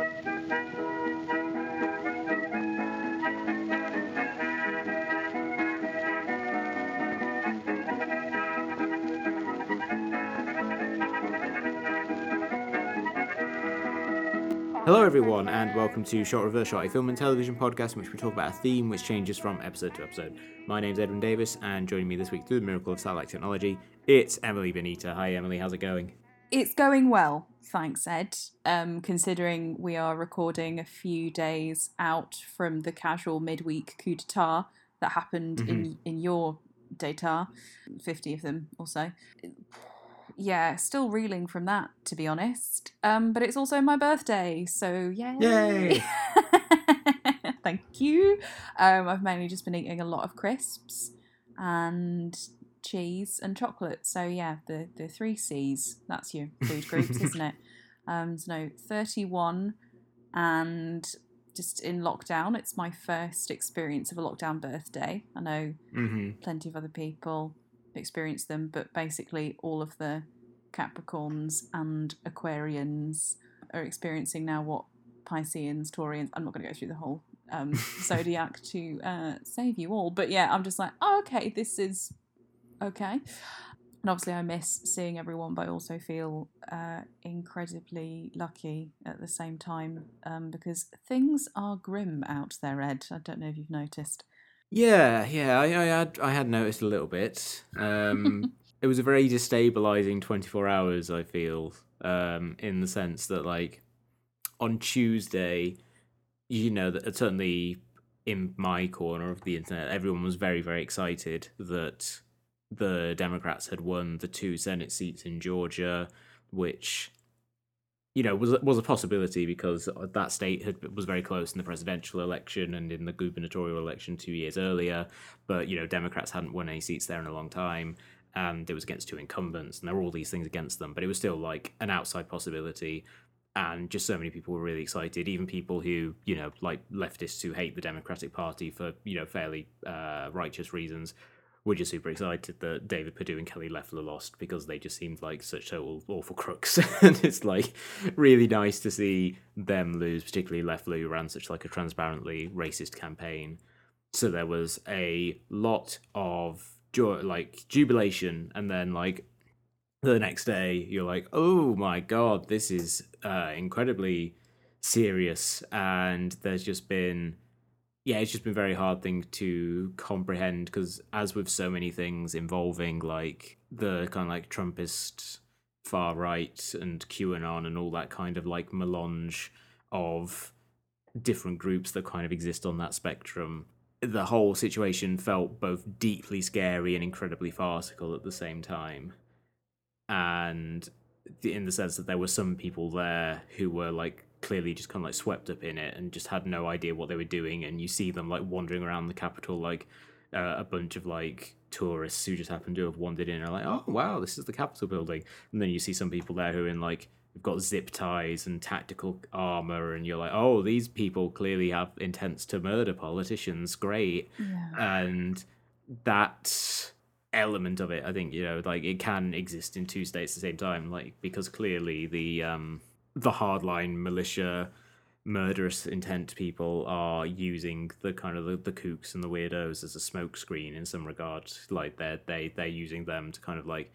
Hello, everyone, and welcome to Shot Reverse Shot, a film and television podcast in which we talk about a theme which changes from episode to episode. My name's Edwin Davis, and joining me this week through the miracle of satellite technology, it's Emily Benita. Hi, Emily, how's it going? It's going well, thanks, Ed. Um, considering we are recording a few days out from the casual midweek coup d'état that happened in in your data, fifty of them or so. Yeah, still reeling from that, to be honest. Um, but it's also my birthday, so yay! Yay! Thank you. Um, I've mainly just been eating a lot of crisps and cheese and chocolate. So yeah, the the three C's. That's your food groups, isn't it? Um, so no, thirty one, and just in lockdown. It's my first experience of a lockdown birthday. I know hmm plenty of other people experience them, but basically all of the Capricorns and Aquarians are experiencing now what Pisceans, Taurians. I'm not going to go through the whole um, zodiac to uh, save you all, but yeah, I'm just like, oh, okay, this is okay. And obviously, I miss seeing everyone, but I also feel uh, incredibly lucky at the same time um, because things are grim out there, Ed. I don't know if you've noticed. Yeah, yeah, I, I had I had noticed a little bit. Um, it was a very destabilizing 24 hours. I feel, um, in the sense that like on Tuesday, you know, that certainly in my corner of the internet, everyone was very very excited that the Democrats had won the two Senate seats in Georgia, which you know was was a possibility because that state had was very close in the presidential election and in the gubernatorial election two years earlier. But you know, Democrats hadn't won any seats there in a long time, and it was against two incumbents, and there were all these things against them. But it was still like an outside possibility, and just so many people were really excited. Even people who you know, like leftists who hate the Democratic Party for you know fairly uh, righteous reasons, were just super excited that David Perdue and Kelly Loeffler lost because they just seemed like such total awful crooks. and it's like really nice to see them lose, particularly Loeffler who ran such like a transparently racist campaign. So there was a lot of joy, like jubilation, and then like the next day you're like, oh my god, this is uh, incredibly serious, and there's just been yeah, it's just been a very hard thing to comprehend because, as with so many things involving like the kind of like Trumpist far right and QAnon and all that kind of like melange of different groups that kind of exist on that spectrum, the whole situation felt both deeply scary and incredibly farcical at the same time. And in the sense that there were some people there who were like clearly just kind of like swept up in it and just had no idea what they were doing and you see them like wandering around the capital like uh, a bunch of like tourists who just happen to have wandered in and are like oh wow this is the capitol building. And then you see some people there who are in like have got zip ties and tactical armor and you're like oh these people clearly have intents to murder politicians. Great. Yeah. and that element of it i think you know like it can exist in two states at the same time like because clearly the um the hardline militia murderous intent people are using the kind of the, the kooks and the weirdos as a smokescreen in some regard. Like they're they they're using them to kind of like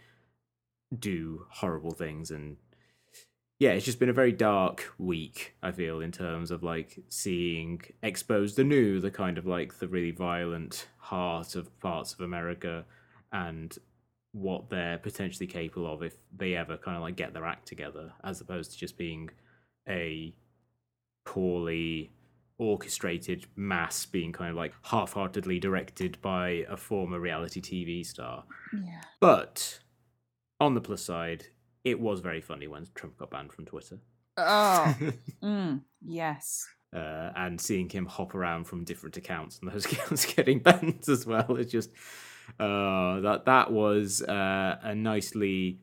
do horrible things and yeah it's just been a very dark week i feel in terms of like seeing exposed anew the kind of like the really violent heart of parts of america and what they're potentially capable of if they ever kind of like get their act together as opposed to just being a poorly orchestrated mass being kind of like half-heartedly directed by a former reality TV star. Yeah. But on the plus side, it was very funny when Trump got banned from Twitter. Oh, mm, yes. uh, and seeing him hop around from different accounts and those accounts getting banned as well. It's just uh, that that was uh, a nicely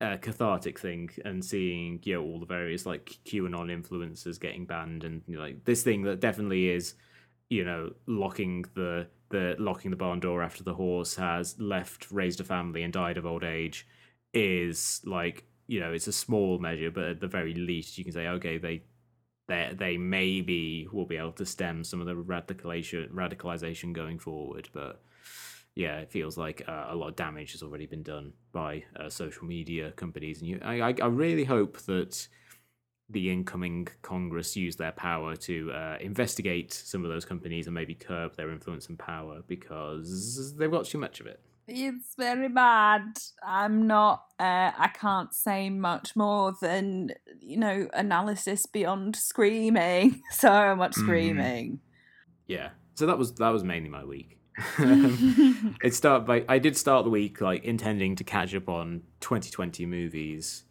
uh, cathartic thing, and seeing you know all the various like QAnon influencers getting banned, and you know, like this thing that definitely is you know locking the the locking the barn door after the horse has left, raised a family, and died of old age is like you know it's a small measure, but at the very least you can say okay they they they maybe will be able to stem some of the radicalization radicalization going forward. But yeah, it feels like uh, a lot of damage has already been done by uh, social media companies, and you, I, I really hope that the incoming Congress use their power to uh, investigate some of those companies and maybe curb their influence and power because they've got too much of it. It's very bad. I'm not, uh, I can't say much more than, you know, analysis beyond screaming. So much screaming. Yeah. So that was that was mainly my week. It start by I did start the week like intending to catch up on 2020 movies,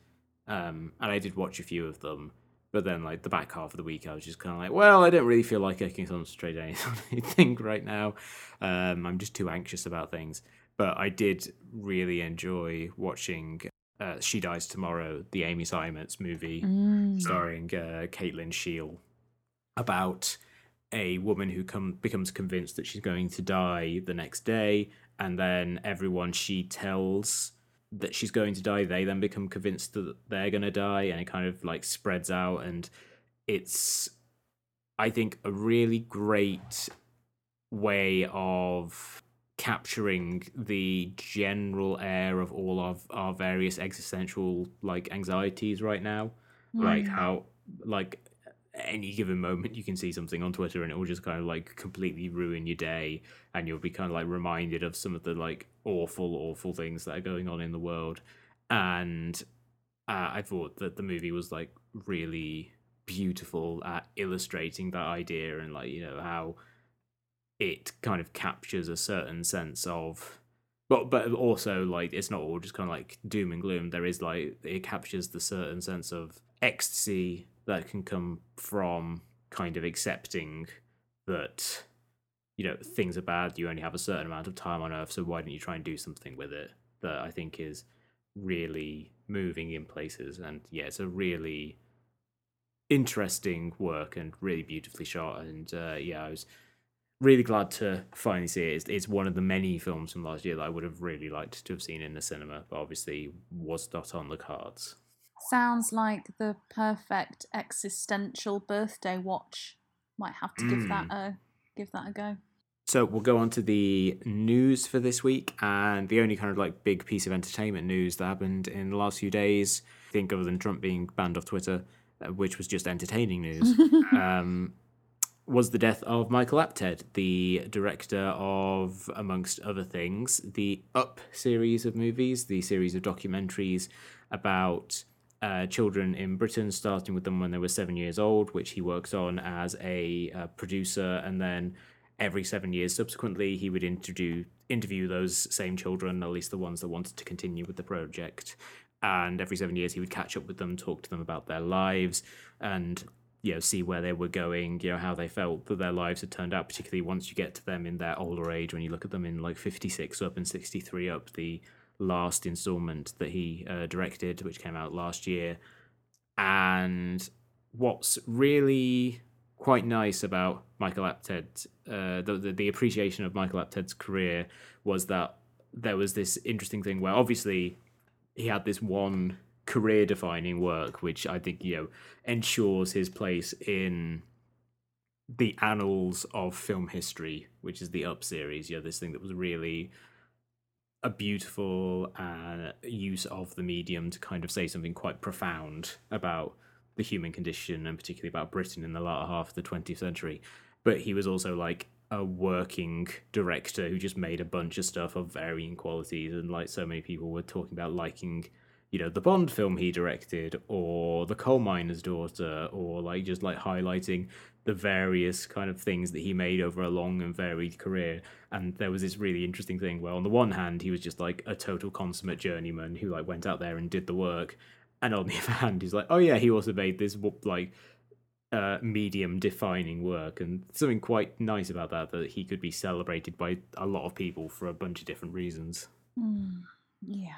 um, and I did watch a few of them. But then, like the back half of the week, I was just kind of like, well, I don't really feel like I can concentrate on anything right now. Um, I'm just too anxious about things. But I did really enjoy watching uh, She Dies Tomorrow, the Amy Seimetz movie Mm. starring uh, Kate Lyn Sheil about a woman who come becomes convinced that she's going to die the next day, and then everyone she tells that she's going to die, they then become convinced that they're going to die, and it kind of like spreads out, and it's I think a really great way of capturing the general air of all of our various existential like anxieties right now like Mm. how like any given moment you can see something on twitter and it will just kind of like completely ruin your day and you'll be kind of like reminded of some of the like awful awful things that are going on in the world. And uh, i thought that the movie was like really beautiful at illustrating that idea and like you know how it kind of captures a certain sense of but but also like it's not all just kind of like doom and gloom. There is like it captures the certain sense of ecstasy that can come from kind of accepting that you know things are bad you only have a certain amount of time on earth so why don't you try and do something with it that i think is really moving in places and yeah it's a really interesting work and really beautifully shot and uh, yeah i was really glad to finally see it. It's, it's one of the many films from last year that I would have really liked to have seen in the cinema, but obviously was not on the cards. Sounds like the perfect existential birthday watch. Might have to give that a give that a go. So we'll go on to the news for this week, and the only kind of like big piece of entertainment news that happened in the last few days, I think, other than Trump being banned off Twitter, uh, which was just entertaining news, um, was the death of Michael Apted, the director of, amongst other things, the Up series of movies, the series of documentaries about uh, children in Britain, starting with them when they were seven years old, which he works on as a uh, producer, and then every seven years subsequently, he would interview interview those same children, at least the ones that wanted to continue with the project. And every seven years, he would catch up with them, talk to them about their lives, and you know see where they were going, you know how they felt that their lives had turned out. Particularly once you get to them in their older age, when you look at them in like fifty six up and sixty three up, the last installment that he uh, directed, which came out last year. And what's really quite nice about Michael Apted, uh, the, the the appreciation of Michael Apted's career was that there was this interesting thing where obviously he had this one career defining work, which I think you know ensures his place in the annals of film history, which is the Up series. You know, this thing that was really a beautiful uh, use of the medium to kind of say something quite profound about the human condition and particularly about Britain in the latter half of the 20th century. But he was also like a working director who just made a bunch of stuff of varying qualities. And like so many people were talking about liking, you know, the Bond film he directed or The Coal Miner's Daughter or like just like highlighting the various kind of things that he made over a long and varied career. And there was this really interesting thing where, on the one hand, he was just like a total consummate journeyman who like went out there and did the work, and on the other hand, he's like, oh yeah, he also made this like uh, medium defining work, and something quite nice about that that he could be celebrated by a lot of people for a bunch of different reasons. Mm, yeah.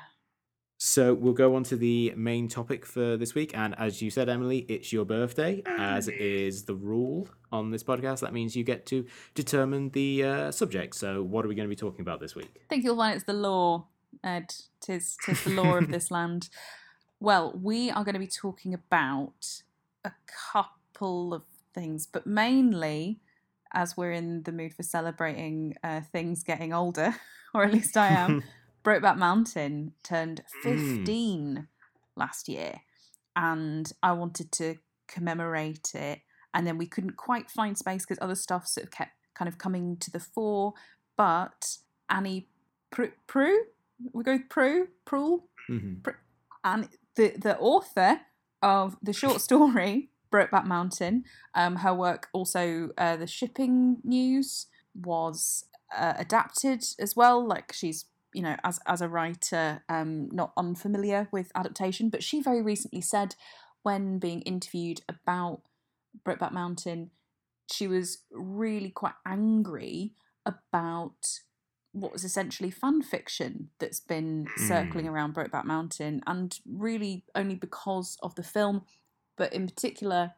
So we'll go on to the main topic for this week. And as you said, Emily, it's your birthday, as is the rule on this podcast. That means you get to determine the uh, subject. So, what are we going to be talking about this week? I think you'll find it's the law, Ed. Tis, tis the law of this land. Well, we are going to be talking about a couple of things, but mainly as we're in the mood for celebrating uh, things getting older, or at least I am. Brokeback Mountain turned Mm. 15 last year, and I wanted to commemorate it. And then we couldn't quite find space because other stuff sort of kept kind of coming to the fore. But Annie Proulx, Prue? we go with Prue, Prue, Mhm. and the the author of the short story Brokeback Mountain. Um, her work also uh, the shipping news was uh, adapted as well. Like she's you know as as a writer um, not unfamiliar with adaptation, but she very recently said when being interviewed about Brokeback Mountain, she was really quite angry about what was essentially fan fiction that's been circling Mm. around Brokeback Mountain, and really only because of the film, but in particular,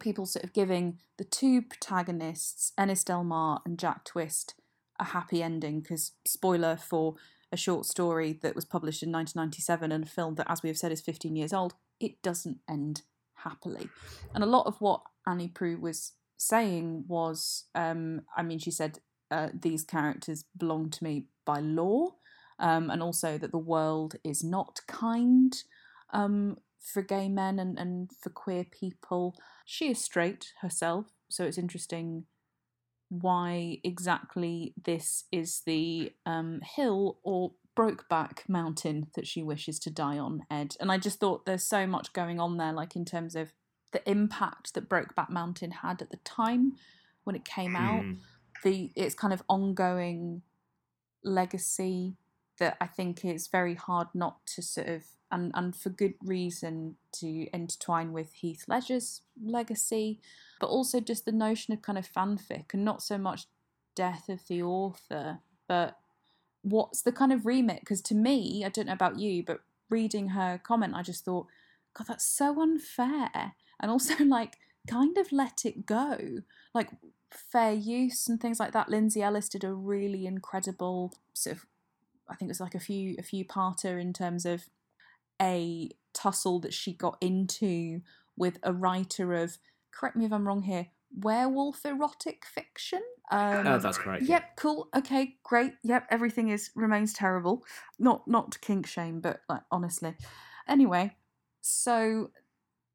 people sort of giving the two protagonists, Ennis Del Mar and Jack Twist, a happy ending. Because spoiler for a short story that was published in 1997 and a film that, as we have said, is 15 years old, it doesn't end happily. And a lot of what Annie Proulx was saying was, um, I mean, she said uh, these characters belong to me by law, um, and also that the world is not kind um, for gay men and, and for queer people. She is straight herself, so it's interesting why exactly this is the um, hill or Brokeback Mountain that she wishes to die on, Ed. And I just thought there's so much going on there, like in terms of the impact that Brokeback Mountain had at the time when it came out Mm. the its kind of ongoing legacy that I think is very hard not to sort of and and for good reason to intertwine with Heath Ledger's legacy, but also just the notion of kind of fanfic and not so much death of the author, but what's the kind of remit? Because to me, I don't know about you, but reading her comment, I just thought, God, that's so unfair, and also like kind of let it go, like fair use and things like that. Lindsay Ellis did a really incredible sort of, I think it was like a few a few parter in terms of a tussle that she got into with a writer of correct me if I'm wrong here werewolf erotic fiction. Um, Oh, that's correct. Yep, cool. Okay, great. Yep, everything is remains terrible. Not not to kink shame, but like honestly. Anyway, so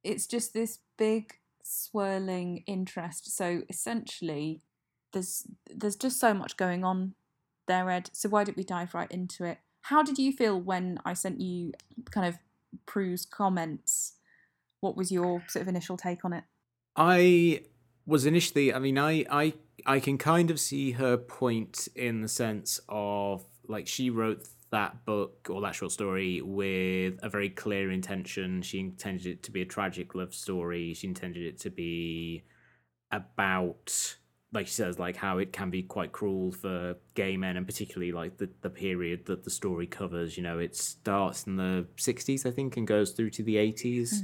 it's just this big swirling interest. So essentially, there's there's just so much going on there, Ed. So why don't we dive right into it? How did you feel when I sent you kind of Proulx's comments? What was your sort of initial take on it? I was initially. I mean, I I I can kind of see her point in the sense of like she wrote that book or that short story with a very clear intention. She intended it to be a tragic love story. She intended it to be about like she says like how it can be quite cruel for gay men and particularly like the, the period that the story covers. You know it starts in the 60s i think and goes through to the 80s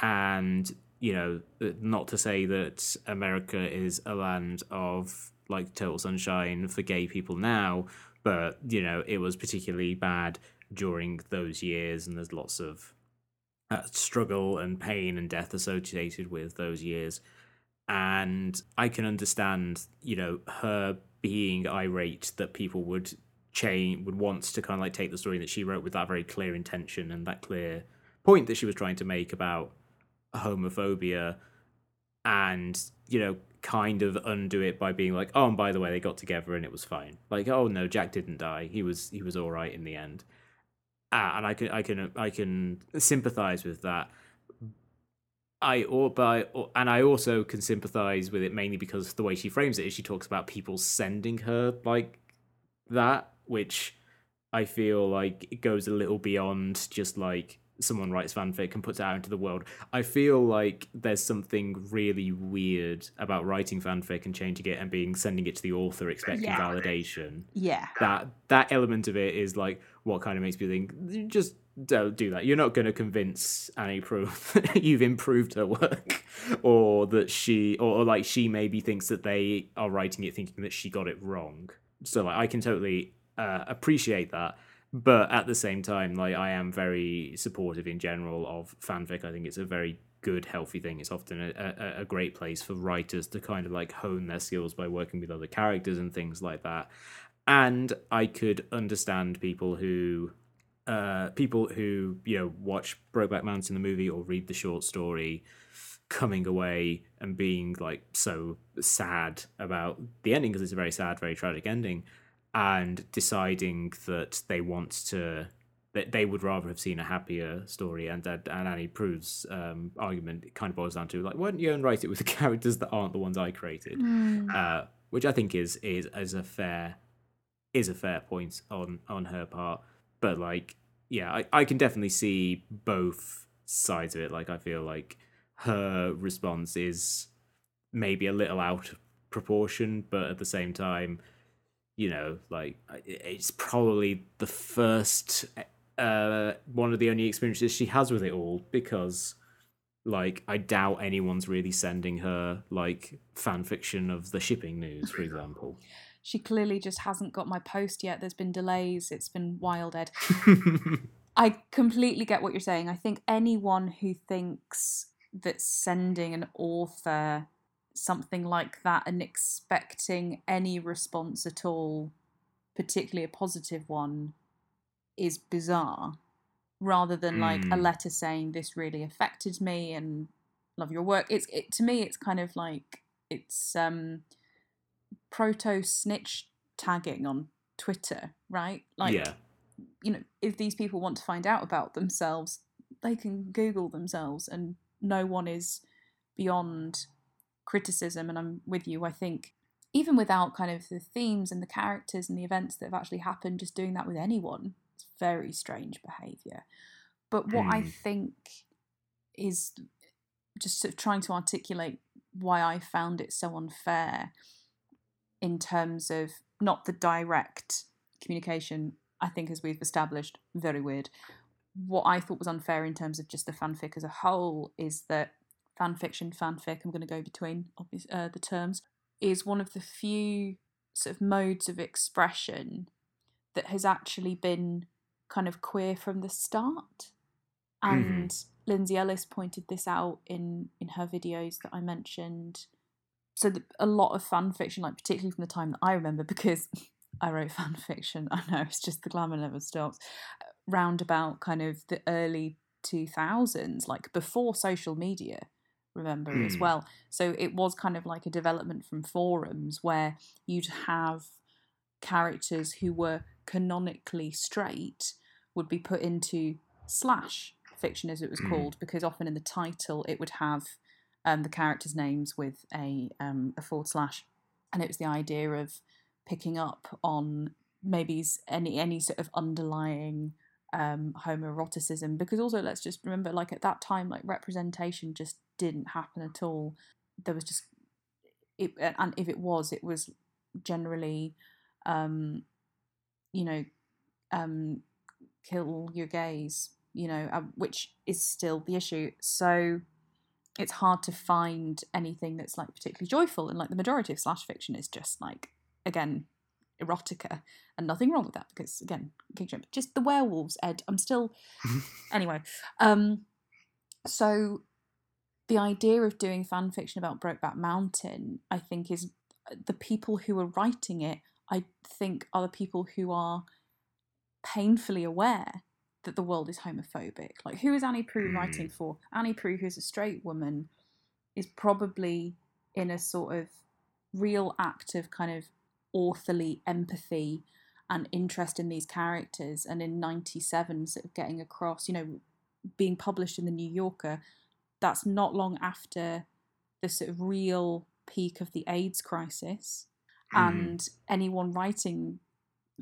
and you know uh, not to say that america is a land of like total sunshine for gay people now but you know it was particularly bad during those years and there's lots of uh, struggle and pain and death associated with those years and i can understand you know her being irate that people would change would want to kind of like take the story that she wrote with that very clear intention and that clear point that she was trying to make about homophobia and you know kind of undo it by being like oh and by the way they got together and it was fine. Like oh no jack didn't die. He was he was all right in the end. Ah, and i can i can i can sympathize with that I or but I, and I also can sympathize with it mainly because the way she frames it is she talks about people sending her like that, which I feel like it goes a little beyond just like someone writes fanfic and puts it out into the world. I feel like there's something really weird about writing fanfic and changing it and being sending it to the author expecting Yeah. validation. Yeah. That that element of it is like what kind of makes me think just don't do that. You're not going to convince Annie Proof that you've improved her work, or that she, or, or like she maybe thinks that they are writing it thinking that she got it wrong. So like I can totally uh, appreciate that, but at the same time, like I am very supportive in general of fanfic. I think it's a very good, healthy thing. It's often a, a, a great place for writers to kind of like hone their skills by working with other characters and things like that. And I could understand people who uh, people who you know watch Brokeback Mountain the movie or read the short story coming away and being like so sad about the ending because it's a very sad, very tragic ending, and deciding that they want to that they would rather have seen a happier story. And and, and Annie Proulx's um, argument kind of boils down to like, why don't you and write it with the characters that aren't the ones I created? Mm. Uh, which I think is is is a fair is a fair point on on her part. But like, yeah, I, I can definitely see both sides of it. Like, I feel like her response is maybe a little out of proportion, but at the same time, you know, like it's probably the first uh, one of the only experiences she has with it all because like I doubt anyone's really sending her like fan fiction of the shipping news, for example. She clearly just hasn't got my post yet. There's been delays. It's been wild, Ed. I completely get what you're saying. I think anyone who thinks that sending an author something like that and expecting any response at all, particularly a positive one, is bizarre. Rather than like a Mm. letter saying this really affected me and love your work. It's it to me it's kind of like it's um proto snitch tagging on Twitter, right? Like yeah, you know, if these people want to find out about themselves, they can Google themselves, and no one is beyond criticism. And I'm with you. I think even without kind of the themes and the characters and the events that have actually happened, just doing that with anyone, it's very strange behaviour. But what I Hmm. think is just sort of trying to articulate why I found it so unfair in terms of not the direct communication. I think, as we've established, very weird. What I thought was unfair in terms of just the fanfic as a whole is that fanfiction, fanfic, I'm going to go between obvious, uh, the terms, is one of the few sort of modes of expression that has actually been kind of queer from the start. And Lindsay Ellis pointed this out in in her videos that I mentioned. So the, a lot of fan fiction, like particularly from the time that I remember, because I wrote fan fiction. I know it's just the glamour never stops. Round about kind of the early two thousands, like before social media. Remember as Mm. well. So it was kind of like a development from forums where you'd have characters who were canonically straight would be put into slash fiction as it was Mm. called because often in the title it would have um, the characters' names with a um, a forward slash, and it was the idea of picking up on maybe any any sort of underlying um, homoeroticism because also let's just remember like at that time like representation just didn't happen at all. There was just it, and if it was, it was generally, um, you know, um, kill your gays, you know, uh, which is still the issue. So it's hard to find anything that's like particularly joyful, and like the majority of slash fiction is just like again erotica, and nothing wrong with that because again, King Shrimp, just the werewolves. Ed, I'm still anyway. Um, so the idea of doing fan fiction about Brokeback Mountain, I think, is uh, the people who are writing it. I think are the people who are painfully aware that the world is homophobic. Like, who is Annie Proulx writing for? Annie Proulx, who's a straight woman, is probably in a sort of real act of kind of authorly empathy and interest in these characters. And in 97, sort of getting across, you know, being published in the New Yorker, that's not long after the sort of real peak of the AIDS crisis. Mm. And anyone writing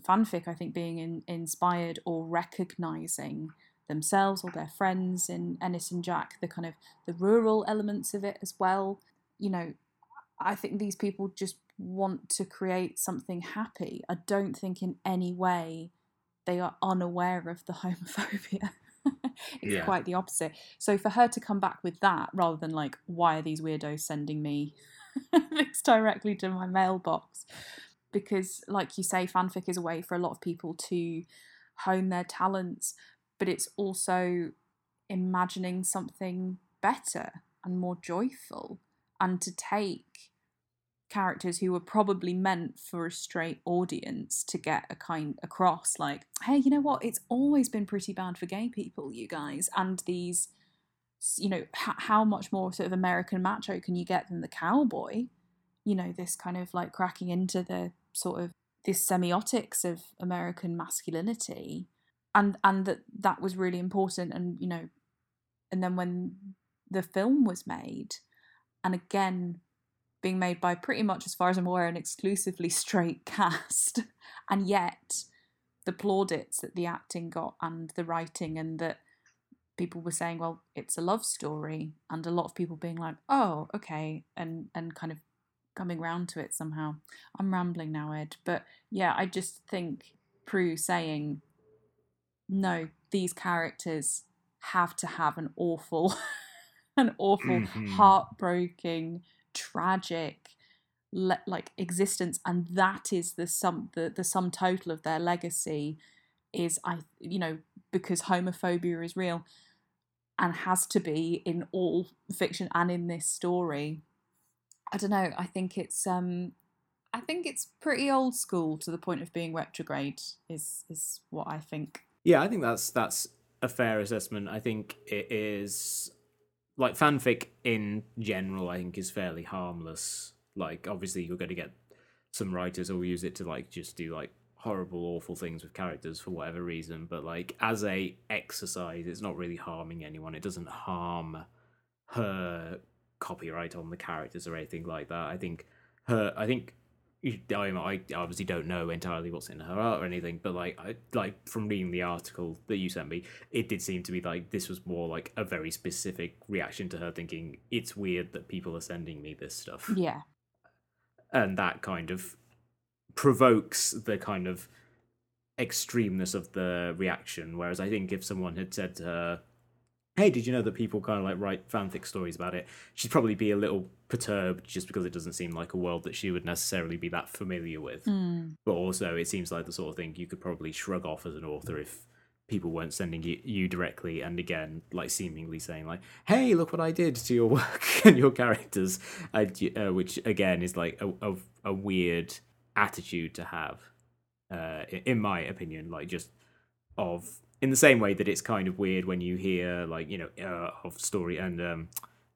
fanfic, I think, being in, inspired or recognizing themselves or their friends in Ennis and Jack, the kind of the rural elements of it as well. You know, I think these people just want to create something happy. I don't think in any way they are unaware of the homophobia. it's Yeah. quite the opposite. So for her to come back with that rather than like, why are these weirdos sending me things directly to my mailbox? Because, like you say, fanfic is a way for a lot of people to hone their talents, but it's also imagining something better and more joyful and to take characters who were probably meant for a straight audience to get a kind across like hey you know what? It's always been pretty bad for gay people you guys and these you know h- how much more sort of american macho can you get than the cowboy you know this kind of like cracking into the sort of this semiotics of american masculinity and and that that was really important and you know and then when the film was made and again being made by pretty much, as far as I'm aware, an exclusively straight cast, and yet the plaudits that the acting got and the writing, and that people were saying, well, it's a love story, and a lot of people being like, oh, okay, and and kind of coming round to it somehow. I'm rambling now, Ed, but yeah, I just think Proulx saying, no, these characters have to have an awful, an awful, Mhm. heartbreaking tragic le- like existence and that is the sum the, the sum total of their legacy is i you know because homophobia is real and has to be in all fiction and in this story i don't know i think it's um i think it's pretty old school to the point of being retrograde is is what i think Yeah, I think that's that's a fair assessment. I think it is like fanfic in general. I think is fairly harmless. Like obviously you're going to get some writers who use it to like just do like horrible, awful things with characters for whatever reason. But like as a exercise, it's not really harming anyone. It doesn't harm her copyright on the characters or anything like that. I think her. I think I, I obviously don't know entirely what's in her art or anything, but like I like from reading the article that you sent me, it did seem to be like this was more like a very specific reaction to her thinking it's weird that people are sending me this stuff, yeah and that kind of provokes the kind of extremeness of the reaction. Whereas I think if someone had said to her, "Hey, did you know that people kind of like write fanfic stories about it?" She'd probably be a little perturbed just because it doesn't seem like a world that she would necessarily be that familiar with. Hmm. But also, it seems like the sort of thing you could probably shrug off as an author if people weren't sending you, you directly and again, like seemingly saying like, "Hey, look what I did to your work and your characters," uh, uh, which again is like a, a, a weird attitude to have, uh, in my opinion. Like just of in the same way that it's kind of weird when you hear like you know uh, of story and um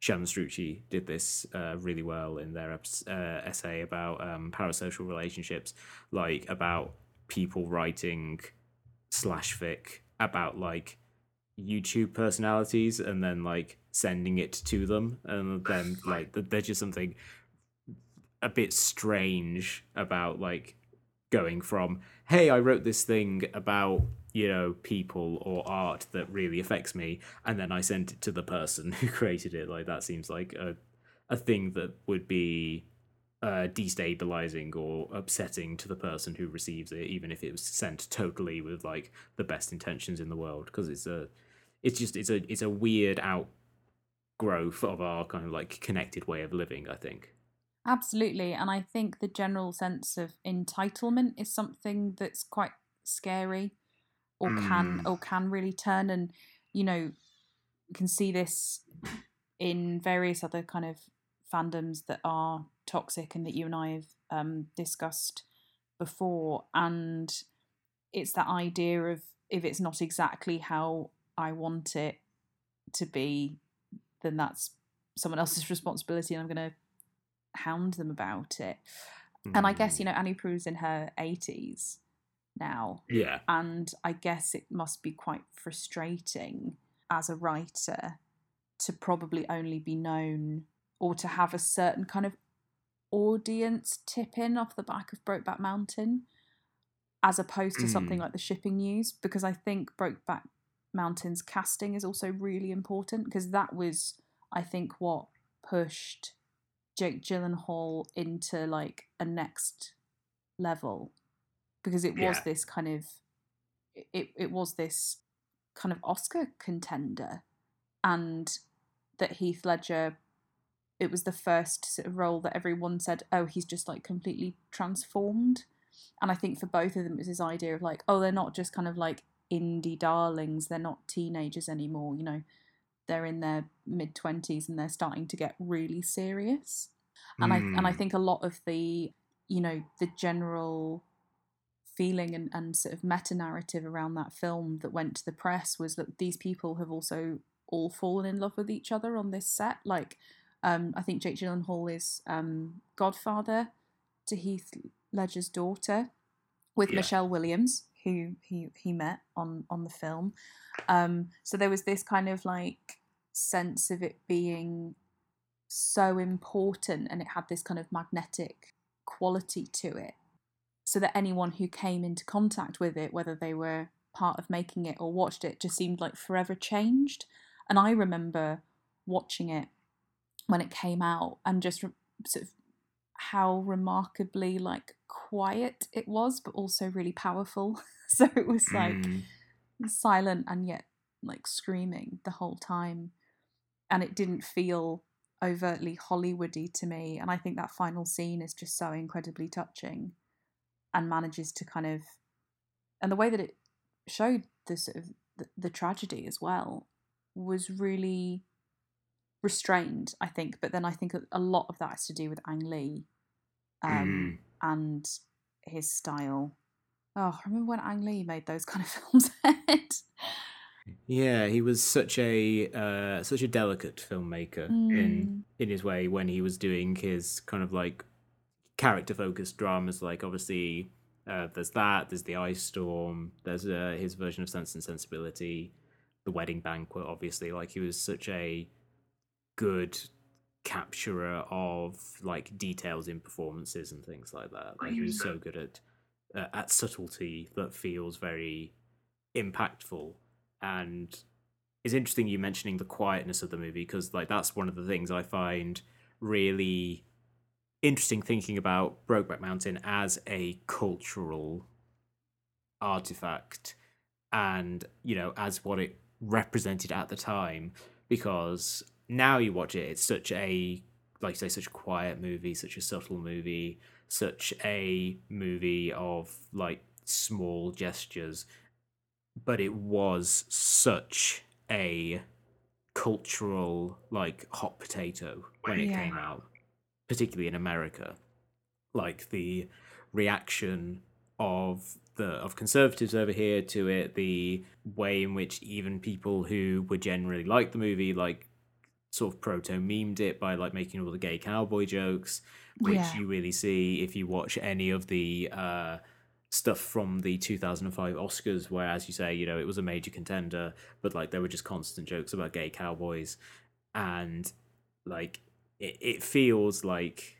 Shannon Strucci did this uh, really well in their uh, essay about um, parasocial relationships, like about people writing slash fic about like YouTube personalities and then like sending it to them, and then like there's just something a bit strange about like going from hey i wrote this thing about you know people or art that really affects me and then i sent it to the person who created it. Like that seems like a a thing that would be uh, destabilizing or upsetting to the person who receives it even if it was sent totally with like the best intentions in the world because it's a it's just it's a it's a weird outgrowth of our kind of like connected way of living i think Absolutely. And I think the general sense of entitlement is something that's quite scary or can Mm. or can really turn and you know you can see this in various other kind of fandoms that are toxic and that you and I have um, discussed before and it's that idea of if it's not exactly how I want it to be then that's someone else's responsibility and I'm going to hound them about it. And I guess, you know, Annie Proulx's in her 80s now. yeah And I guess it must be quite frustrating as a writer to probably only be known or to have a certain kind of audience tip in off the back of Brokeback Mountain as opposed to something Mm. like the shipping news because I think Brokeback Mountain's casting is also really important because that was I think what pushed Jake Gyllenhaal into like a next level because it was Yeah. this kind of it it was this kind of Oscar contender and that Heath Ledger it was the first sort of role that everyone said oh he's just like completely transformed and I think for both of them it was this idea of like oh they're not just kind of like indie darlings they're not teenagers anymore you know they're in their mid 20s and they're starting to get really serious and i and i Mm. think a lot of the you know the general feeling and, and sort of meta narrative around that film that went to the press was that these people have also all fallen in love with each other on this set like um i think jake gyllenhaal is um godfather to heath ledger's daughter with Yeah. michelle williams who he he met on on the film. Um so there was this kind of like sense of it being so important and it had this kind of magnetic quality to it so that anyone who came into contact with it whether they were part of making it or watched it just seemed like forever changed. And i remember watching it when it came out and just sort of how remarkably like quiet it was but also really powerful. So it was like Mm. silent and yet like screaming the whole time. And it didn't feel overtly hollywoody to me. And i think that final scene is just so incredibly touching and manages to kind of and the way that it showed the sort of the, the tragedy as well was really restrained i think. But then i think a, a lot of that has to do with ang lee um, and his style oh i remember when ang lee made those kind of films Yeah, he was such a uh, such a delicate filmmaker in in his way when he was doing his kind of like character focused dramas. Like obviously, uh, there's that. There's the Ice Storm. There's uh, his version of Sense and Sensibility, the Wedding Banquet. Obviously, like he was such a good capturer of like details in performances and things like that. Like he was so good at uh, at subtlety that feels very impactful. And it's interesting you mentioning the quietness of the movie because like that's one of the things I find really interesting thinking about Brokeback Mountain as a cultural artifact and you know as what it represented at the time. Because now you watch it it's such a like you say such a quiet movie such a subtle movie such a movie of like small gestures but it was such a cultural like hot potato when it Yeah. came out particularly in america like the reaction of the of conservatives over here to it the way in which even people who would generally like the movie like sort of proto memed it by like making all the gay cowboy jokes which Yeah. you really see if you watch any of the uh stuff from the 2005 Oscars, where, as you say, you know, it was a major contender, but like there were just constant jokes about gay cowboys, and like it, it feels like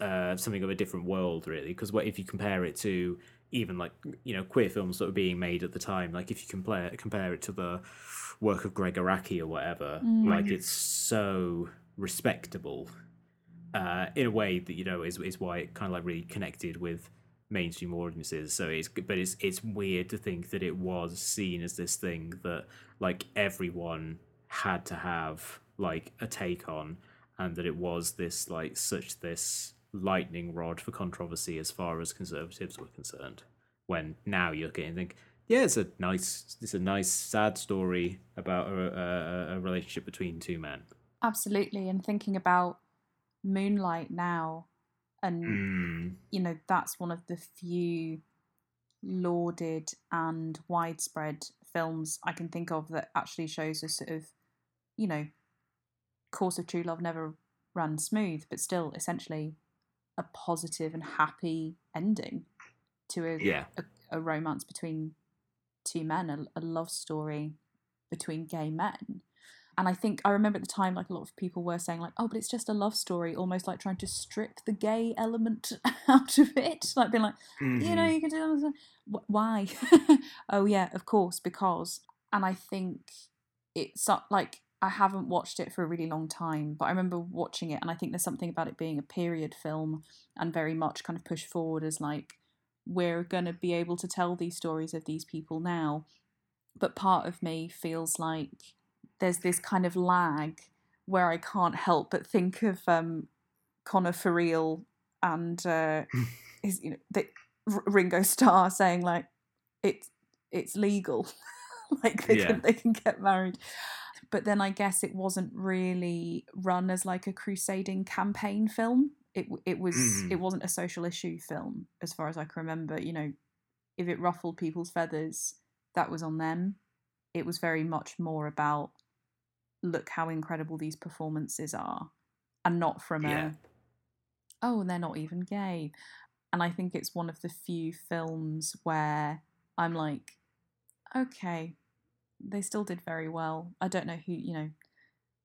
uh, something of a different world, really. Because if you compare it to even like you know queer films that were being made at the time, like if you compare compare it to the work of Gregg Araki or whatever, like Mm. it's so respectable uh, in a way that you know is is why it kind of like really connected with mainstream audiences. So it's but it's it's weird to think that it was seen as this thing that like everyone had to have like a take on, and that it was this like such this lightning rod for controversy as far as conservatives were concerned. When now you look at it and think. Yeah, it's a nice, it's a nice, sad story about a, a, a relationship between two men. Absolutely. And thinking about Moonlight now, and Mm. you know, that's one of the few lauded and widespread films I can think of that actually shows a sort of, you know, course of true love never ran smooth, but still essentially a positive and happy ending to a, Yeah. a, a romance between two men, a, a love story between gay men. And I think I remember at the time, like a lot of people were saying, like, "Oh, but it's just a love story," almost like trying to strip the gay element out of it, like being like, you know, Mhm. you can do that. Why? oh yeah, of course, because. And I think it's like I haven't watched it for a really long time, but I remember watching it, and I think there's something about it being a period film and very much kind of pushed forward as like we're going to be able to tell these stories of these people now. But part of me feels like there's this kind of lag where I can't help but think of um, Connor for real and uh, his, you know, the, R- Ringo Starr saying like it's it's legal, like they Yeah. can they can get married. But then I guess it wasn't really run as like a crusading campaign film. It it was Mhm. it wasn't a social issue film as far as I can remember. You know, if it ruffled people's feathers, that was on them. It was very much more about look how incredible these performances are, and not from Yeah. a oh, and they're not even gay. And I think it's one of the few films where I'm like, okay, they still did very well. I don't know who, you know,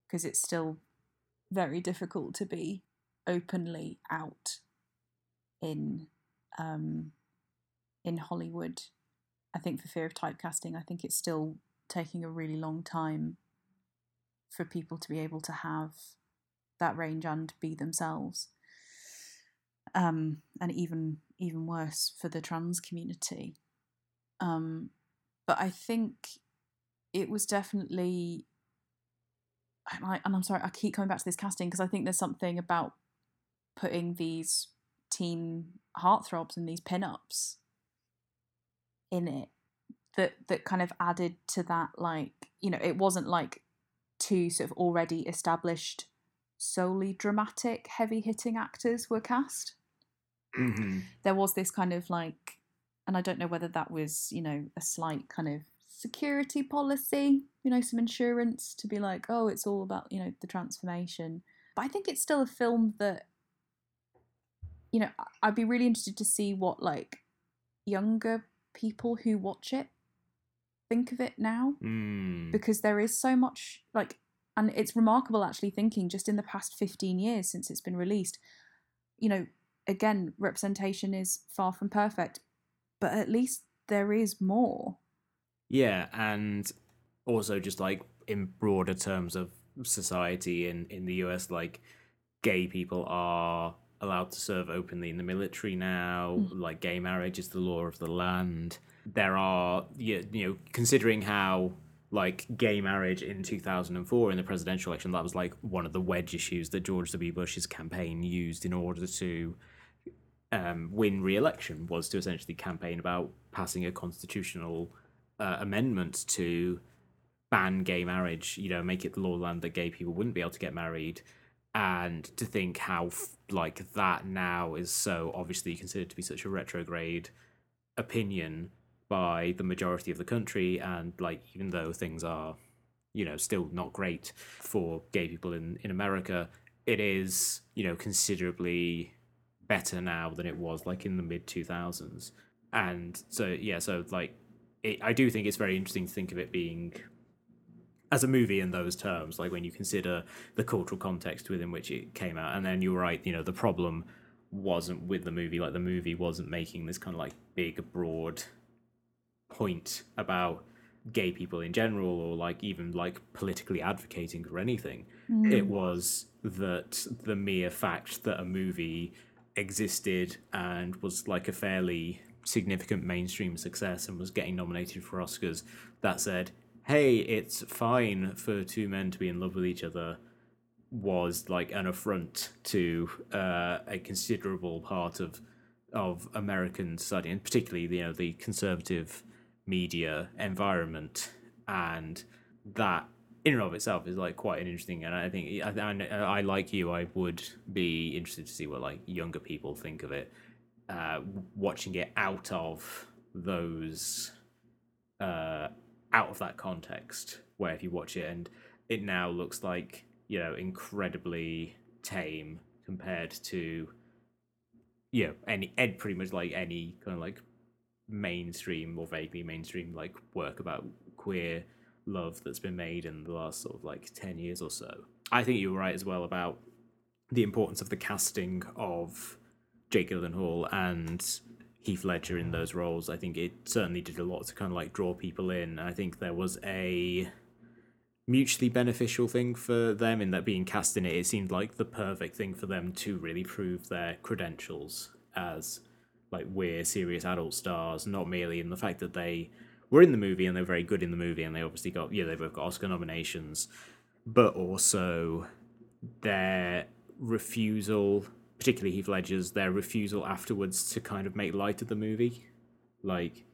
because it's still very difficult to be openly out in um in Hollywood. I think for fear of typecasting, I think it's still taking a really long time for people to be able to have that range and be themselves. Um, and even even worse for the trans community. Um, but I think it was definitely and, I, and I'm sorry I keep coming back to this casting because I think there's something about putting these teen heartthrobs and these pin-ups in it that that kind of added to that like you know it wasn't like two sort of already established solely dramatic heavy hitting actors were cast. Hmm there was this kind of like and i don't know whether that was you know a slight kind of security policy you know some insurance to be like oh it's all about you know the transformation but i think it's still a film that you know i'd be really interested to see what like younger people who watch it think of it now Mm. because there is so much like and it's remarkable actually thinking just in the past 15 years since it's been released you know again representation is far from perfect but at least there is more Yeah, and also just like in broader terms of society in in the US, like gay people are allowed to serve openly in the military now. Mm. Like gay marriage is the law of the land. There are you you know considering how like gay marriage in 2004 in the presidential election that was like one of the wedge issues that George W Bush's campaign used in order to um, win re-election was to essentially campaign about passing a constitutional uh, amendment to ban gay marriage. You know, make it the law land that gay people wouldn't be able to get married, and to think how like that now is so obviously considered to be such a retrograde opinion by the majority of the country, and like even though things are, you know, still not great for gay people in in America, it is you know considerably better now than it was like in the mid 2000s and so yeah so like it, i do think it's very interesting to think of it being as a movie in those terms like when you consider the cultural context within which it came out. And then you're right you know the problem wasn't with the movie like the movie wasn't making this kind of like big broad point about gay people in general or like even like politically advocating for anything. Mm. It was that the mere fact that a movie existed and was like a fairly significant mainstream success and was getting nominated for Oscars that said, hey, it's fine for two men to be in love with each other was like an affront to uh, a considerable part of of American society, and particularly you know the conservative media environment, and that in and of itself is like quite an interesting. And I think I, I, I like you, I would be interested to see what like younger people think of it, uh, watching it out of those, uh, out of that context. Where if you watch it and it now looks like you know incredibly tame compared to you know any ed pretty much like any kind of like mainstream or vaguely mainstream like work about queer love that's been made in the last sort of like 10 years or so i think you were right as well about the importance of the casting of jake gyllenhaal and heath ledger in those roles i think it certainly did a lot to kind of like draw people in. I think there was a mutually beneficial thing for them in that being cast in it. It seemed like the perfect thing for them to really prove their credentials as like we're serious adult stars not merely in the fact that they were in the movie and they're very good in the movie and they obviously got yeah they both got oscar nominations but also their refusal particularly heath ledger's their refusal afterwards to kind of make light of the movie like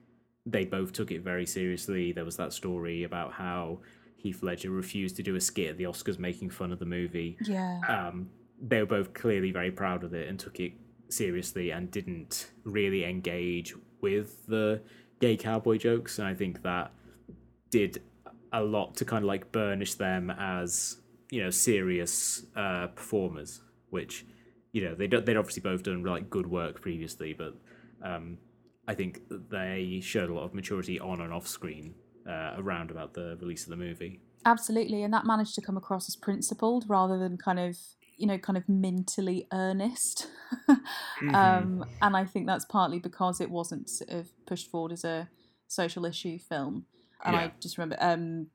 they both took it very seriously there was that story about how Heath Ledger refused to do a skit at the Oscars making fun of the movie. Yeah. Um, they were both clearly very proud of it and took it seriously and didn't really engage with the gay cowboy jokes. And I think that did a lot to kind of like burnish them as you know serious uh, performers, which you know they they'd obviously both done like good work previously, but um, I think they showed a lot of maturity on and off screen uh, around about the release of the movie. Absolutely, and that managed to come across as principled rather than kind of you know kind of mentally earnest. Mm-hmm. um, and I think that's partly because it wasn't sort of pushed forward as a social issue film. And Yeah. I just remember, um,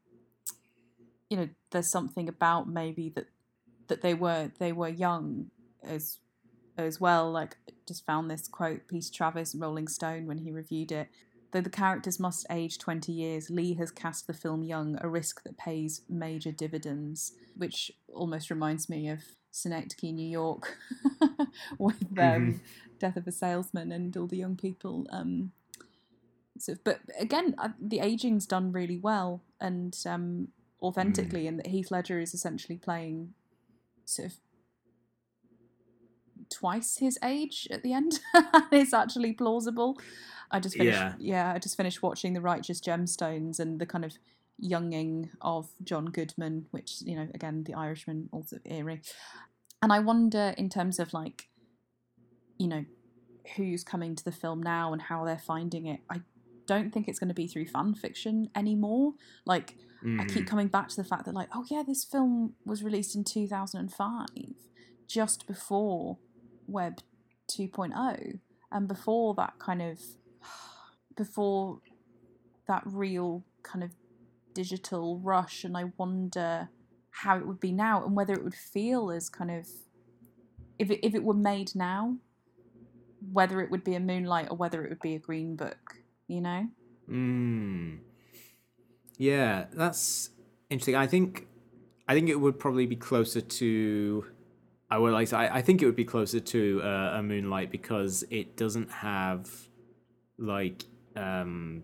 you know, there's something about maybe that that they were they were young as as well. Like, just found this quote, Peter Travers, Rolling Stone, when he reviewed it. Though the characters must age 20 years, Lee has cast the film young, a risk that pays major dividends, which almost reminds me of Synecdoche, New York, with um, Mhm. Death of a Salesman and all the young people. Um, sort of, but again, uh, the aging's done really well and um, authentically, and that Heath Ledger is essentially playing sort of twice his age at the end. it's actually plausible. I just finished, Yeah. yeah. I just finished watching The Righteous Gemstones and the kind of younging of John Goodman, which you know, again, The Irishman, also eerie. And I wonder, in terms of like, you know, who's coming to the film now and how they're finding it. I don't think it's going to be through fan fiction anymore. Like, I Mhm. keep coming back to the fact that, like, oh yeah, this film was released in 2005, just before Web 2.0, and before that kind of, before that real kind of digital rush. And I wonder how it would be now and whether it would feel as kind of, if it, if it were made now, whether it would be a Moonlight or whether it would be a Green Book, you know? Mm. Yeah, that's interesting. I think I think it would probably be closer to I would like to, I, I think it would be closer to uh, a Moonlight because it doesn't have like um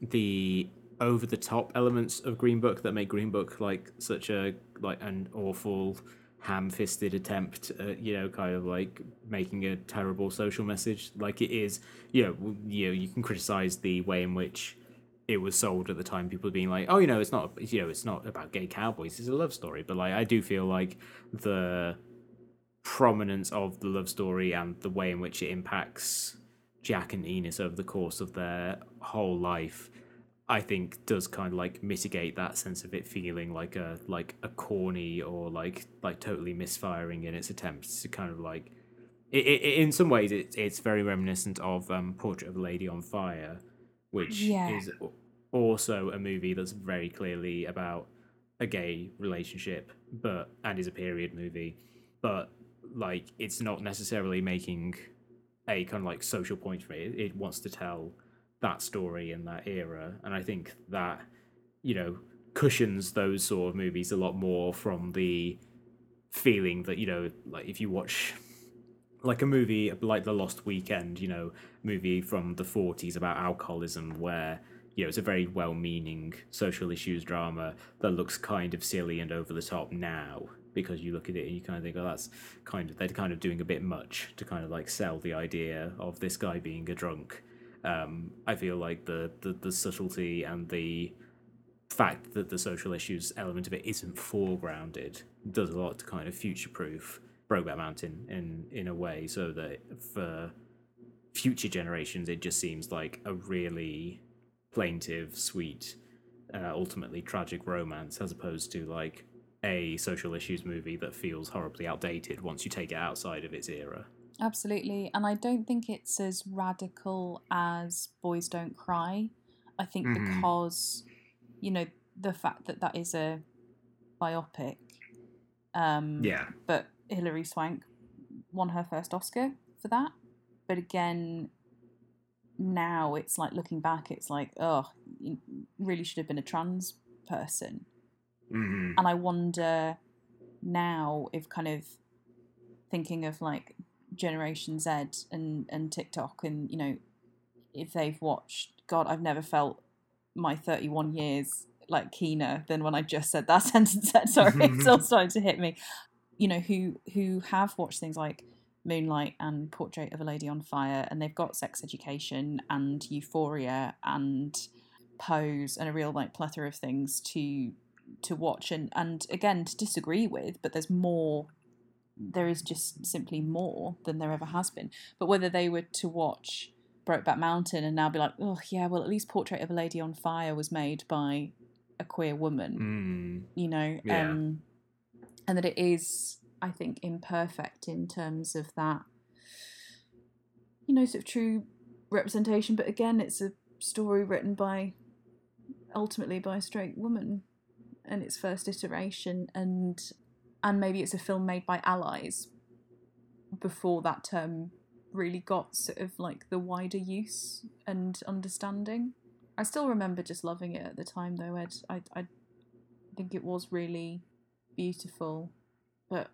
the over the top elements of Green Book that make Green Book like such a like an awful ham-fisted attempt at you know kind of like making a terrible social message. Like it is you know you know you can criticize the way in which it was sold at the time people being like oh you know it's not you know it's not about gay cowboys it's a love story. But like i do feel like the prominence of the love story and the way in which it impacts jack and Ennis over the course of their whole life I think does kind of like mitigate that sense of it feeling like a like a corny or like like totally misfiring in its attempts to kind of like it, it, in some ways it's it's very reminiscent of um, Portrait of a Lady on Fire, which Yeah. is also a movie that's very clearly about a gay relationship, but and is a period movie, but like it's not necessarily making a kind of like social point for it. It, it wants to tell that story in that era, and I think that you know cushions those sort of movies a lot more from the feeling that you know like if you watch like a movie like the lost weekend you know movie from the 40s about alcoholism where you know it's a very well-meaning social issues drama that looks kind of silly and over the top now because you look at it and you kind of think oh that's kind of they're kind of doing a bit much to kind of like sell the idea of this guy being a drunk. Um, I feel like the, the the subtlety and the fact that the social issues element of it isn't foregrounded does a lot to kind of future proof Brokeback Mountain in in a way so that for future generations it just seems like a really plaintive, sweet, uh, ultimately tragic romance as opposed to like a social issues movie that feels horribly outdated once you take it outside of its era. Absolutely. And I don't think it's as radical as Boys Don't Cry. I think Mhm. because, you know, the fact that that is a biopic. Um, Yeah. But Hilary Swank won her first Oscar for that. But again, now it's like looking back, it's like, oh, you really should have been a trans person. Mm-hmm. And I wonder now if kind of thinking of like Generation Z and, and TikTok and, you know, if they've watched, God, I've never felt my 31 years like keener than when I just said that sentence. Sorry, it's all starting to hit me. You know, who who have watched things like Moonlight and Portrait of a Lady on Fire, and they've got Sex Education and Euphoria and Pose and a real like plethora of things to to watch and and again to disagree with, but there's more. There is just simply more than there ever has been. But whether they were to watch Brokeback Mountain and now be like, oh yeah, well at least Portrait of a Lady on Fire was made by a queer woman, Mm. you know, Yeah. um, and that it is, I think, imperfect in terms of that, you know, sort of true representation. But again, it's a story written by ultimately by a straight woman, and its first iteration, and and maybe it's a film made by allies before that term really got sort of like the wider use and understanding. I still remember just loving it at the time though, Ed. I I think it was really beautiful. But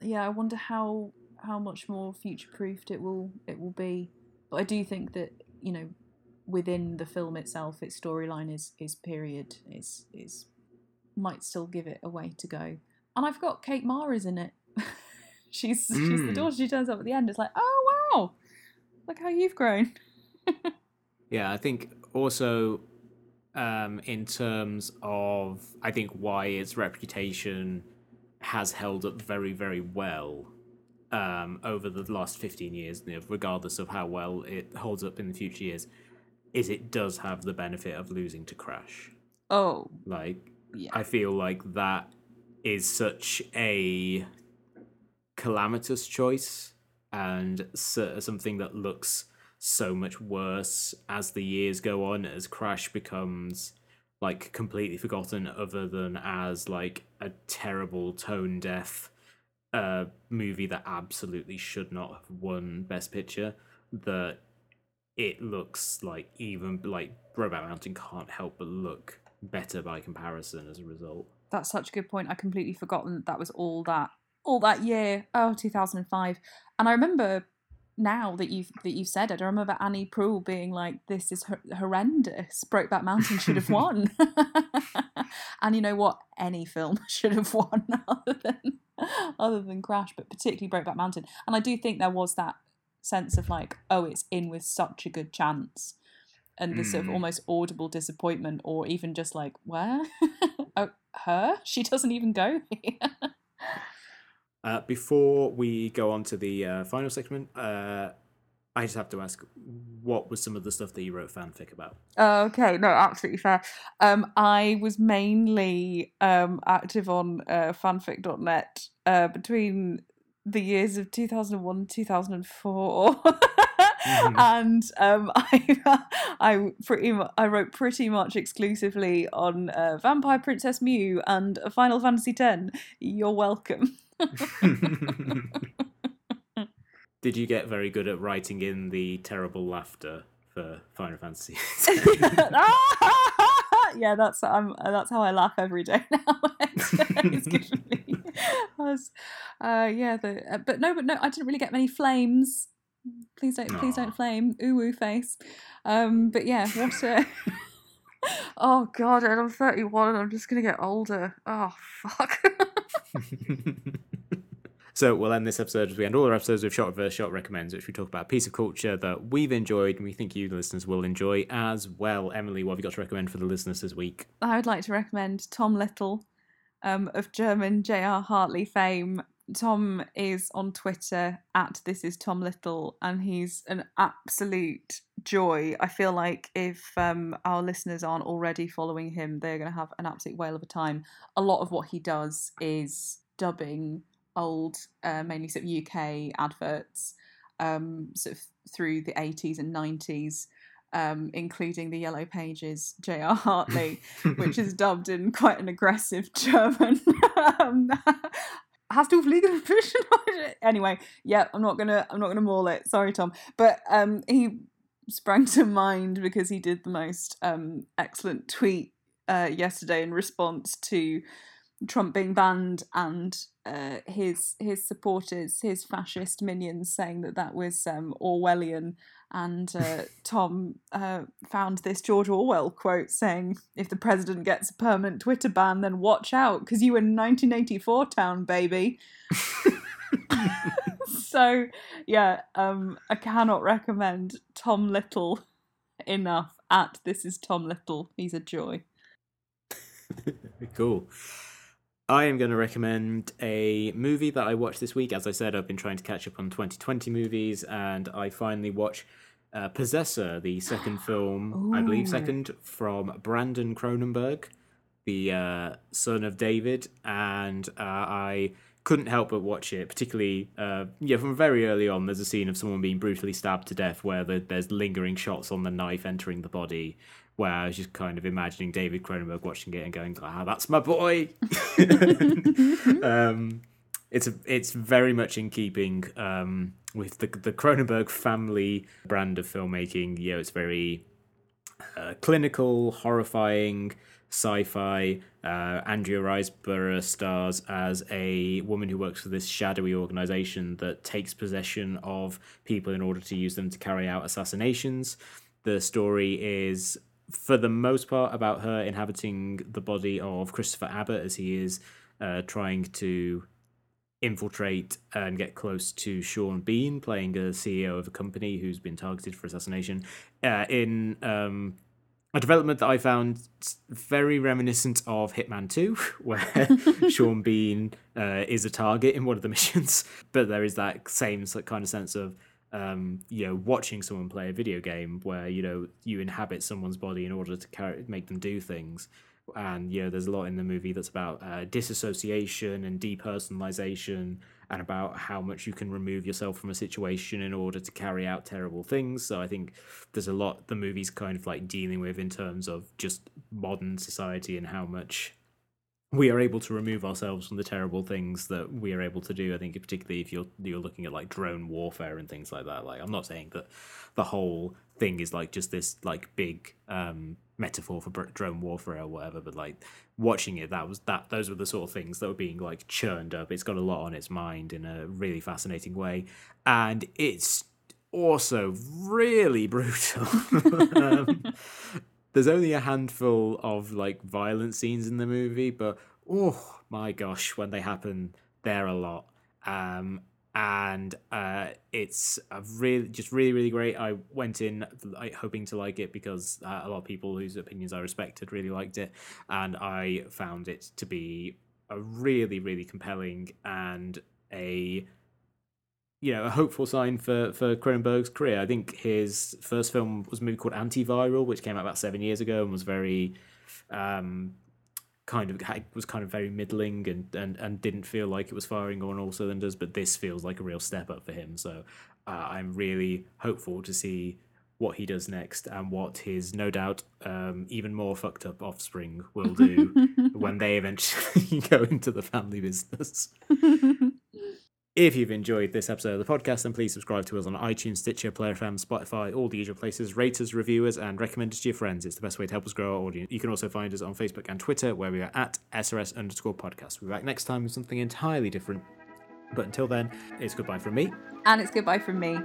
yeah, I wonder how how much more future proofed it will it will be. But I do think that, you know, within the film itself, its storyline is is period is is might still give it a way to go. And I've got Kate Mara's in it. she's she's the Mm. daughter. She turns up at the end. It's like, oh wow, look how you've grown. Yeah, I think also um, in terms of I think why its reputation has held up very very well um, over the last fifteen years, regardless of how well it holds up in the future years, is it does have the benefit of losing to Crash. Oh Like yeah, I feel like that is such a calamitous choice and so, something that looks so much worse as the years go on as Crash becomes like completely forgotten other than as like a terrible tone deaf uh movie that absolutely should not have won best picture that it looks like even like Brokeback Mountain can't help but look better by comparison as a result. that's such a good point. I completely forgotten that that was all that all that year. Oh, 2005. And I remember now that you've that you've said it. I remember Annie Proulx being like, "This is hor- horrendous. Brokeback Mountain should have won." and you know what? Any film should have won other than other than Crash, but particularly Brokeback Mountain. And I do think there was that sense of like, "Oh, it's in with such a good chance." and the mm. sort of mm. almost audible disappointment or even just like where? Oh, her? She doesn't even go uh, before we go on to the uh, final segment uh, i just have to ask what was some of the stuff that you wrote fanfic about? Oh, okay. No absolutely fair. Um, i was mainly um, active on uh, fanfic.net uh, between the years of 2001 2004 Mm-hmm. And um, I, I pretty, I wrote pretty much exclusively on uh, Vampire Princess Miyu and Final Fantasy X. You're welcome. Did you get very good at writing in the terrible laughter for Final Fantasy? yeah, that's um, that's how I laugh every day now. it's good for me. I was, uh, yeah, the, uh, but no, but no, I didn't really get many flames. Please don't, please don't flame. Ooh, ooh face. Um, but yeah, what a. oh god, and I'm 31 and I'm just gonna get older. Oh fuck. so we'll end this episode as we end all our episodes with shot versus shot recommends, which we talk about a piece of culture that we've enjoyed and we think you, the listeners, will enjoy as well. Emily, what have you got to recommend for the listeners this week? I would like to recommend Tom Little um, of German J.R. Hartley fame. Tom is on Twitter at this is Tom Little, and he's an absolute joy. I feel like if um, our listeners aren't already following him, they're going to have an absolute whale of a time. A lot of what he does is dubbing old, uh, mainly sort of UK adverts, um, sort of through the 80s and 90s. Um, including the Yellow Pages, J.R. Hartley, which is dubbed in quite an aggressive German. um, Hast du fliegen Fischen? anyway, yeah, I'm not gonna I'm not gonna maul it. Sorry, Tom. But um, he sprang to mind because he did the most um, excellent tweet uh, yesterday in response to Trump being banned and uh, his his supporters, his fascist minions, saying that that was um, Orwellian. And uh, Tom uh, found this George Orwell quote saying, "If the president gets a permanent Twitter ban, then watch out, because you in 1984 town, baby." so, yeah, um, I cannot recommend Tom Little enough. At this is Tom Little. He's a joy. cool. I am going to recommend a movie that I watched this week. As I said, I've been trying to catch up on 2020 movies, and I finally watched uh, Possessor, the second film, I believe, second from Brandon Cronenberg, the uh, son of David, and uh, I couldn't help but watch it. Particularly, uh, yeah, from very early on, there's a scene of someone being brutally stabbed to death, where the, there's lingering shots on the knife entering the body, where I was just kind of imagining David Cronenberg watching it and going, "Ah, that's my boy." um, it's a, it's very much in keeping um, with the the Cronenberg family brand of filmmaking. You know, it's very uh, clinical, horrifying sci-fi. Uh, Andrea Riseborough stars as a woman who works for this shadowy organization that takes possession of people in order to use them to carry out assassinations. The story is for the most part about her inhabiting the body of Christopher Abbott as he is uh, trying to infiltrate and get close to Sean Bean, playing a CEO of a company who's been targeted for assassination. Uh, in um, a development that I found very reminiscent of Hitman 2, where Sean Bean uh, is a target in one of the missions, but there is that same kind of sense of um, you know, watching someone play a video game where you know you inhabit someone's body in order to carry, make them do things, and you know, there's a lot in the movie that's about uh, disassociation and depersonalization, and about how much you can remove yourself from a situation in order to carry out terrible things. So I think there's a lot the movie's kind of like dealing with in terms of just modern society and how much we are able to remove ourselves from the terrible things that we are able to do. I think particularly if you're you're looking at like drone warfare and things like that. Like I'm not saying that the whole thing is like just this like big um metaphor for drone warfare or whatever but like watching it that was that those were the sort of things that were being like churned up it's got a lot on its mind in a really fascinating way and it's also really brutal um, there's only a handful of like violent scenes in the movie, but oh my gosh, when they happen, they're a lot. Um, and uh, it's a really just really really great. I went in like, hoping to like it because uh, a lot of people whose opinions I respected really liked it, and I found it to be a really really compelling and a you know a hopeful sign for for Cronenberg's career. I think his first film was a movie called Antiviral, which came out about seven years ago and was very um, kind of was kind of very middling and, and and didn't feel like it was firing on all cylinders. But this feels like a real step up for him. So uh, I'm really hopeful to see what he does next and what his no doubt um, even more fucked up offspring will do when they eventually go into the family business. If you've enjoyed this episode of the podcast, then please subscribe to us on iTunes, Stitcher, Player FM, Spotify, all the usual places. Rate us, review us, and recommend us to your friends. It's the best way to help us grow our audience. You can also find us on Facebook and Twitter, where we are at SRS underscore podcast. We'll be back next time with something entirely different. But until then, it's goodbye from me. And it's goodbye from me.